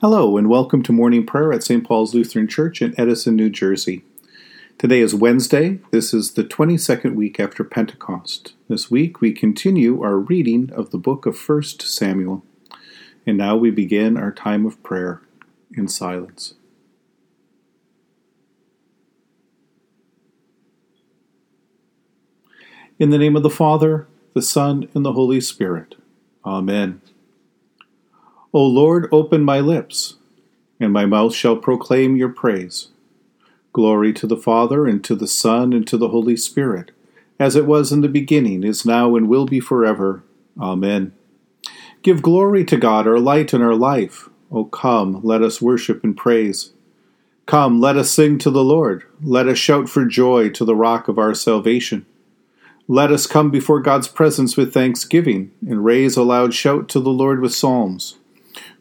Hello, and welcome to morning prayer at St. Paul's Lutheran Church in Edison, New Jersey. Today is Wednesday. This is the 22nd week after Pentecost. This week we continue our reading of the book of 1 Samuel. And now we begin our time of prayer in silence. In the name of the Father, the Son, and the Holy Spirit. Amen. O Lord, open my lips, and my mouth shall proclaim your praise. Glory to the Father, and to the Son, and to the Holy Spirit, as it was in the beginning, is now, and will be forever. Amen. Give glory to God, our light and our life. O come, let us worship and praise. Come, let us sing to the Lord. Let us shout for joy to the rock of our salvation. Let us come before God's presence with thanksgiving, and raise a loud shout to the Lord with psalms.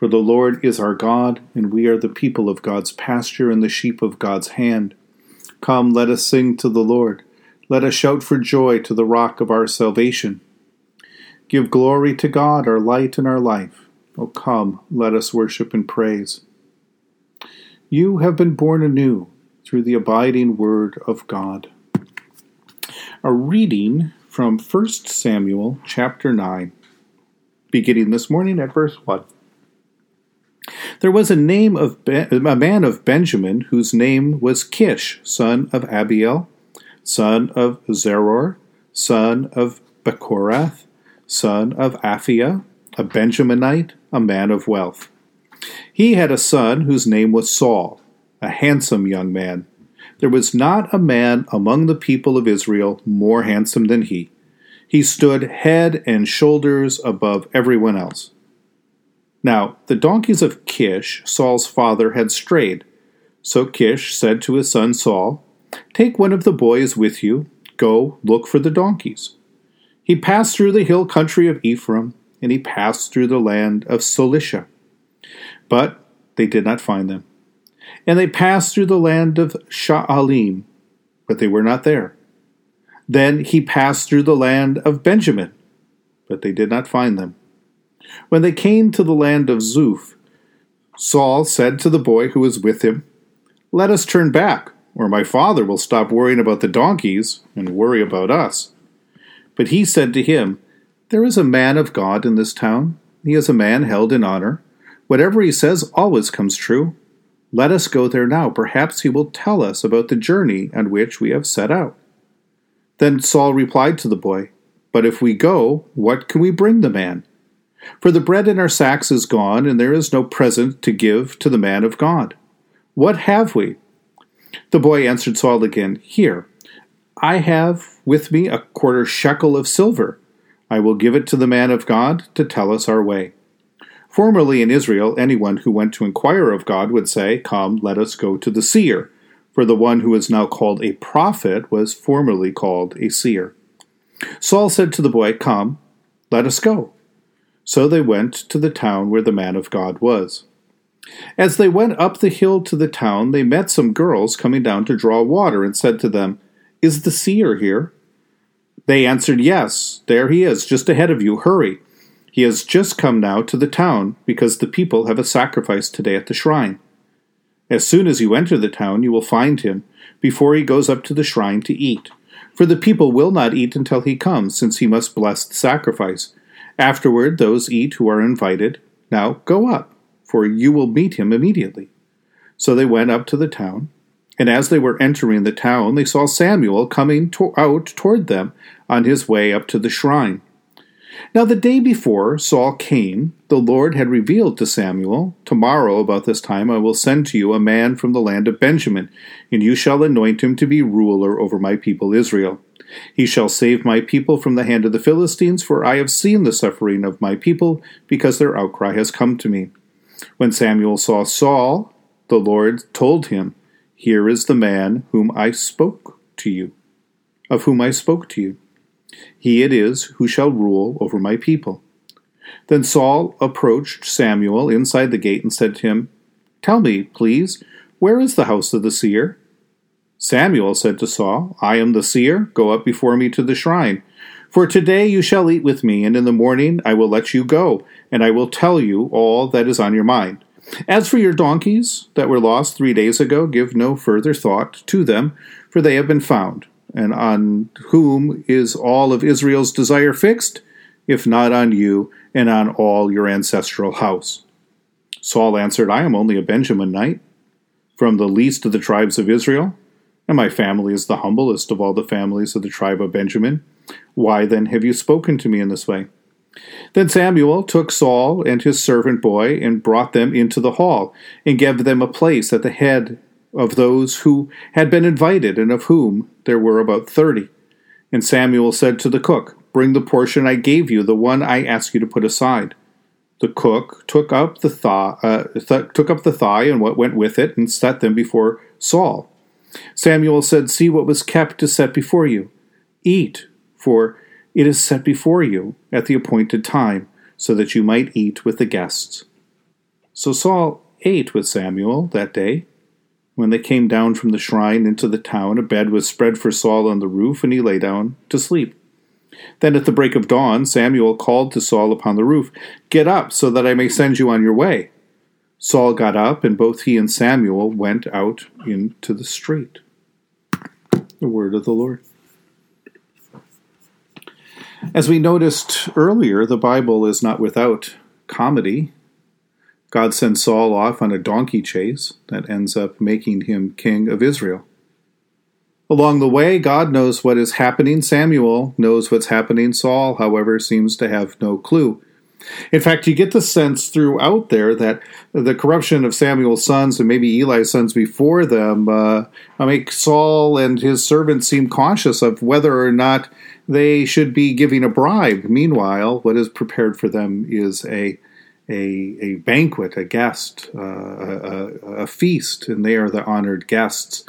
For the Lord is our God, and we are the people of God's pasture and the sheep of God's hand. Come, let us sing to the Lord. Let us shout for joy to the rock of our salvation. Give glory to God, our light and our life. O come, let us worship and praise. You have been born anew through the abiding word of God. A reading from 1 Samuel chapter 9, beginning this morning at verse 1. There was a name of ben, a man of Benjamin whose name was Kish, son of Abiel, son of Zeror, son of Bechorath, son of Aphiah, a Benjaminite, a man of wealth. He had a son whose name was Saul, a handsome young man. There was not a man among the people of Israel more handsome than he. He stood head and shoulders above everyone else. Now, the donkeys of Kish, Saul's father, had strayed. So Kish said to his son Saul, Take one of the boys with you, go look for the donkeys. He passed through the hill country of Ephraim, and he passed through the land of Shalisha. But they did not find them. And they passed through the land of Sha'alim, but they were not there. Then he passed through the land of Benjamin, but they did not find them. When they came to the land of Zuph, Saul said to the boy who was with him, Let us turn back, or my father will stop worrying about the donkeys and worry about us. But he said to him, There is a man of God in this town. He is a man held in honor. Whatever he says always comes true. Let us go there now. Perhaps he will tell us about the journey on which we have set out. Then Saul replied to the boy, But if we go, what can we bring the man? For the bread in our sacks is gone, and there is no present to give to the man of God. What have we? The boy answered Saul again, Here, I have with me a quarter shekel of silver. I will give it to the man of God to tell us our way. Formerly in Israel, anyone who went to inquire of God would say, Come, let us go to the seer. For the one who is now called a prophet was formerly called a seer. Saul said to the boy, Come, let us go. So they went to the town where the man of God was. As they went up the hill to the town, they met some girls coming down to draw water, and said to them, Is the seer here? They answered, Yes, there he is, just ahead of you. Hurry. He has just come now to the town, because the people have a sacrifice today at the shrine. As soon as you enter the town, you will find him, before he goes up to the shrine to eat. For the people will not eat until he comes, since he must bless the sacrifice. Afterward, those eat who are invited. Now go up, for you will meet him immediately. So they went up to the town. And as they were entering the town, they saw Samuel coming to- out toward them on his way up to the shrine. Now, the day before Saul came, the Lord had revealed to Samuel, Tomorrow, about this time, I will send to you a man from the land of Benjamin, and you shall anoint him to be ruler over my people Israel. He shall save my people from the hand of the Philistines, for I have seen the suffering of my people, because their outcry has come to me. When Samuel saw Saul, the Lord told him, Here is the man whom I spoke to you, of whom I spoke to you. He it is who shall rule over my people. Then Saul approached Samuel inside the gate and said to him, Tell me, please, where is the house of the seer? Samuel said to Saul, I am the seer. Go up before me to the shrine. For today you shall eat with me, and in the morning I will let you go, and I will tell you all that is on your mind. As for your donkeys that were lost three days ago, give no further thought to them, for they have been found. And on whom is all of Israel's desire fixed? If not on you and on all your ancestral house. Saul answered, I am only a Benjaminite, from the least of the tribes of Israel, and my family is the humblest of all the families of the tribe of Benjamin. Why then have you spoken to me in this way? Then Samuel took Saul and his servant boy and brought them into the hall, and gave them a place at the head of those who had been invited, and of whom there were about thirty. And Samuel said to the cook, Bring the portion I gave you, the one I asked you to put aside. The cook took up the thigh, uh, th- took up the thigh and what went with it, and set them before Saul. Samuel said, See what was kept to set before you. Eat, for it is set before you at the appointed time, so that you might eat with the guests. So Saul ate with Samuel that day. When they came down from the shrine into the town, a bed was spread for Saul on the roof, and he lay down to sleep. Then at the break of dawn, Samuel called to Saul upon the roof, Get up, so that I may send you on your way. Saul got up, and both he and Samuel went out into the street. The word of the Lord. As we noticed earlier, the Bible is not without comedy. God sends Saul off on a donkey chase that ends up making him king of Israel. Along the way, God knows what is happening. Samuel knows what's happening. Saul, however, seems to have no clue. In fact, you get the sense throughout there that the corruption of Samuel's sons and maybe Eli's sons before them uh, make Saul and his servants seem cautious of whether or not they should be giving a bribe. Meanwhile, what is prepared for them is a a, a banquet, a guest, uh, a, a, feast, and they are the honored guests.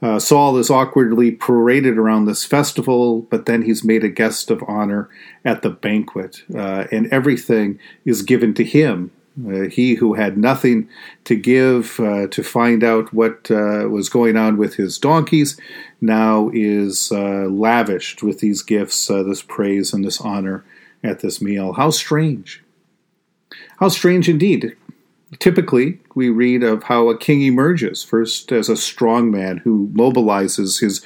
Uh, Saul is awkwardly paraded around this festival, but then he's made a guest of honor at the banquet, uh, and everything is given to him. Uh, he who had nothing to give uh, to find out what uh, was going on with his donkeys now is lavished with these gifts, this praise, and this honor at this meal. How strange! How strange indeed. Typically, we read of how a king emerges, first as a strong man who mobilizes his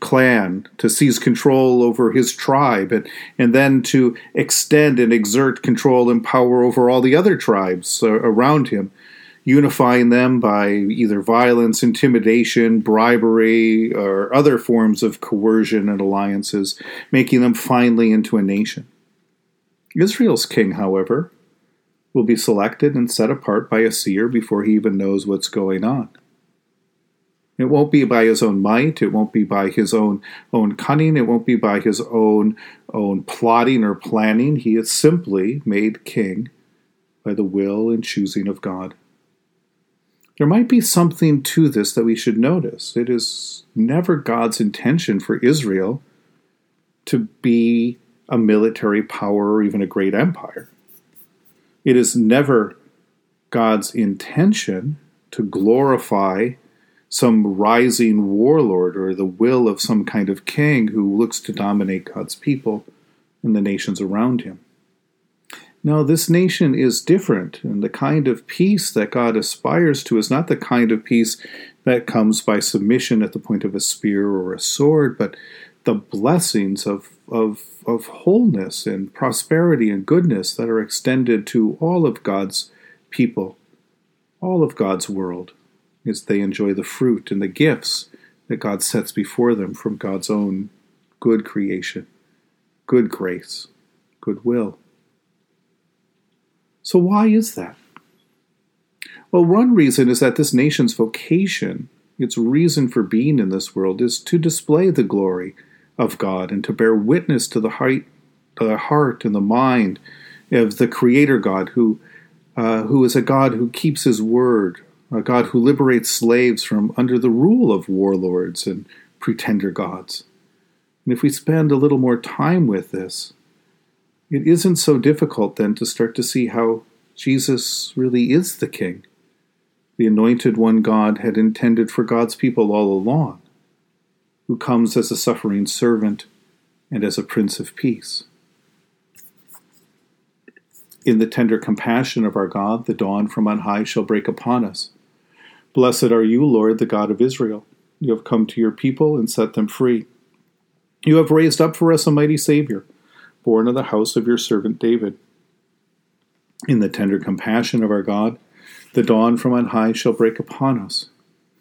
clan to seize control over his tribe, and, and then to extend and exert control and power over all the other tribes uh, around him, unifying them by either violence, intimidation, bribery, or other forms of coercion and alliances, making them finally into a nation. Israel's king, however, will be selected and set apart by a seer before he even knows what's going on. It won't be by his own might, it won't be by his own own cunning, it won't be by his own own plotting or planning. He is simply made king by the will and choosing of God. There might be something to this that we should notice. It is never God's intention for Israel to be a military power or even a great empire. It is never God's intention to glorify some rising warlord or the will of some kind of king who looks to dominate God's people and the nations around him. Now, this nation is different, and the kind of peace that God aspires to is not the kind of peace that comes by submission at the point of a spear or a sword, but the blessings of, of, of wholeness and prosperity and goodness that are extended to all of God's people, all of God's world, as they enjoy the fruit and the gifts that God sets before them from God's own good creation, good grace, good will. So, why is that? Well, one reason is that this nation's vocation, its reason for being in this world, is to display the glory of God and to bear witness to the heart, the heart and the mind of the Creator God who uh, who is a God who keeps his word, a God who liberates slaves from under the rule of warlords and pretender gods. And if we spend a little more time with this, it isn't so difficult then to start to see how Jesus really is the King, the anointed one God had intended for God's people all along, who comes as a suffering servant and as a Prince of Peace. In the tender compassion of our God, the dawn from on high shall break upon us. Blessed are you, Lord, the God of Israel. You have come to your people and set them free. You have raised up for us a mighty Savior, born of the house of your servant David. In the tender compassion of our God, the dawn from on high shall break upon us.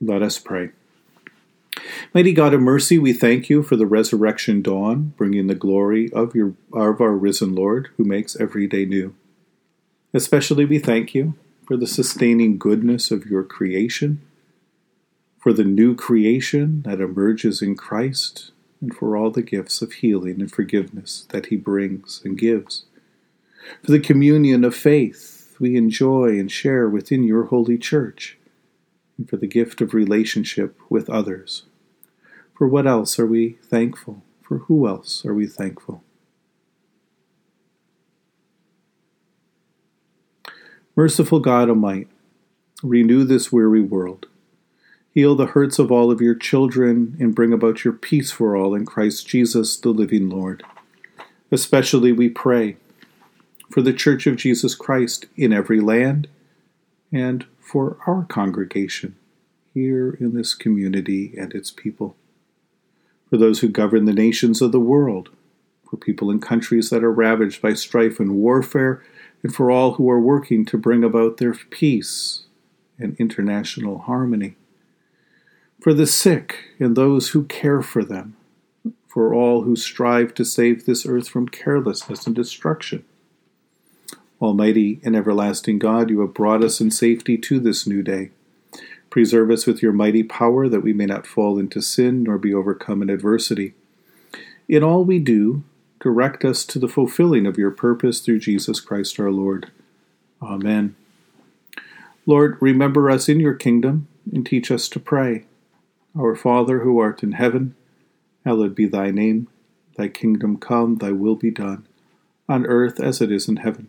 Let us pray. Mighty God of mercy, we thank you for the resurrection dawn, bringing the glory of, your, of our risen Lord, who makes every day new. Especially we thank you for the sustaining goodness of your creation, for the new creation that emerges in Christ, and for all the gifts of healing and forgiveness that he brings and gives for the communion of faith we enjoy and share within your holy church, and for the gift of relationship with others. For what else are we thankful? For who else are we thankful? Merciful God Almighty, renew this weary world. Heal the hurts of all of your children and bring about your peace for all in Christ Jesus, the living Lord. Especially we pray for the Church of Jesus Christ in every land, and for our congregation here in this community and its people. For those who govern the nations of the world, for people in countries that are ravaged by strife and warfare, and for all who are working to bring about their peace and international harmony. For the sick and those who care for them, for all who strive to save this earth from carelessness and destruction Almighty and everlasting God, you have brought us in safety to this new day. Preserve us with your mighty power that we may not fall into sin nor be overcome in adversity. In all we do, direct us to the fulfilling of your purpose through Jesus Christ our Lord. Amen. Lord, remember us in your kingdom and teach us to pray. Our Father who art in heaven, hallowed be thy name. Thy kingdom come, thy will be done, on earth as it is in heaven.